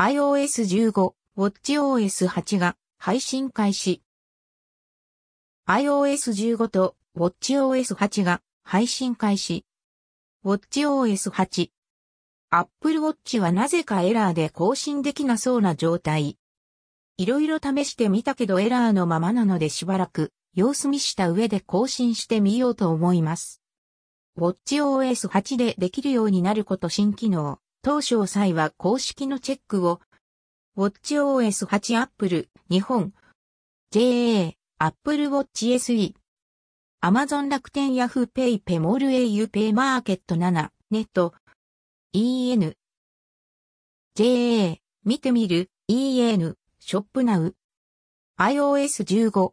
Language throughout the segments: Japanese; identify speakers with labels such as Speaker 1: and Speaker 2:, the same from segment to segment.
Speaker 1: iOS15、WatchOS8 が配信開始。iOS15 と WatchOS8 が配信開始。WatchOS8。Apple Watch はなぜかエラーで更新できなそうな状態。いろいろ試してみたけどエラーのままなのでしばらく様子見した上で更新してみようと思います。WatchOS8 でできるようになること新機能。当初際は公式のチェックを、WatchOS8 Apple、日本、JA、Apple Watch SE、Amazon 楽天 Yahoo Pay ペモール au Pay マーケット7、ネット、EN、JA、見てみる、EN、ショップナウ、iOS15、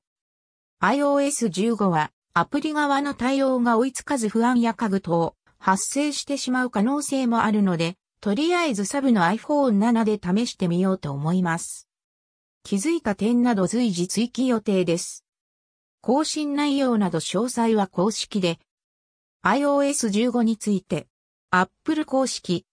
Speaker 1: iOS15 はアプリ側の対応が追いつかず不安や家具等発生してしまう可能性もあるので、とりあえずサブの iPhone7 で試してみようと思います。気づいた点など随時追記予定です。更新内容など詳細は公式で、iOS15 について、Apple 公式、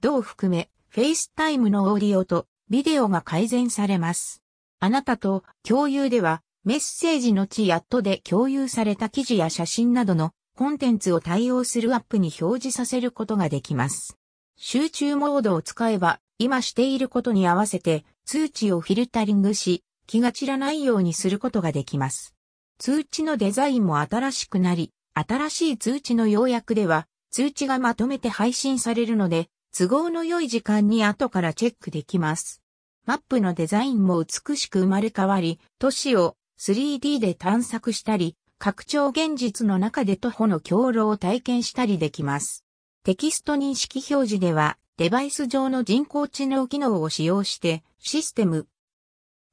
Speaker 1: 同含め、FaceTime のオーディオとビデオが改善されます。あなたと共有では、メッセージのチヤットで共有された記事や写真などのコンテンツを対応するアップに表示させることができます。集中モードを使えば、今していることに合わせて通知をフィルタリングし、気が散らないようにすることができます。通知のデザインも新しくなり、新しい通知の要約では、通知がまとめて配信されるので、都合の良い時間に後からチェックできます。マップのデザインも美しく生まれ変わり、都市を 3D で探索したり、拡張現実の中で徒歩の経路を体験したりできます。テキスト認識表示では、デバイス上の人工知能機能を使用して、システム、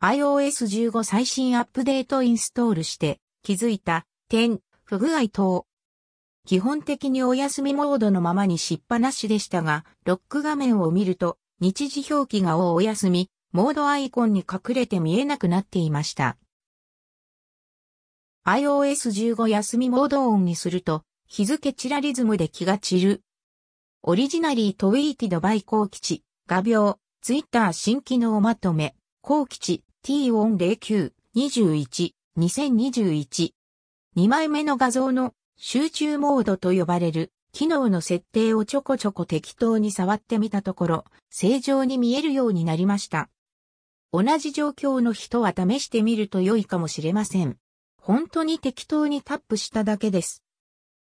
Speaker 1: iOS15 最新アップデートインストールして、気づいた、点、不具合等。基本的にお休みモードのままにしっぱなしでしたが、ロック画面を見ると、日時表記がおお休み、モードアイコンに隠れて見えなくなっていました。iOS15 休みモードオンにすると、日付チラリズムで気が散る。オリジナリートウィーティドバイ高吉、画鋲、ツイッター新機能まとめ、高吉 T109、21、2021。2枚目の画像の集中モードと呼ばれる機能の設定をちょこちょこ適当に触ってみたところ、正常に見えるようになりました。同じ状況の人は試してみると良いかもしれません。本当に適当にタップしただけです。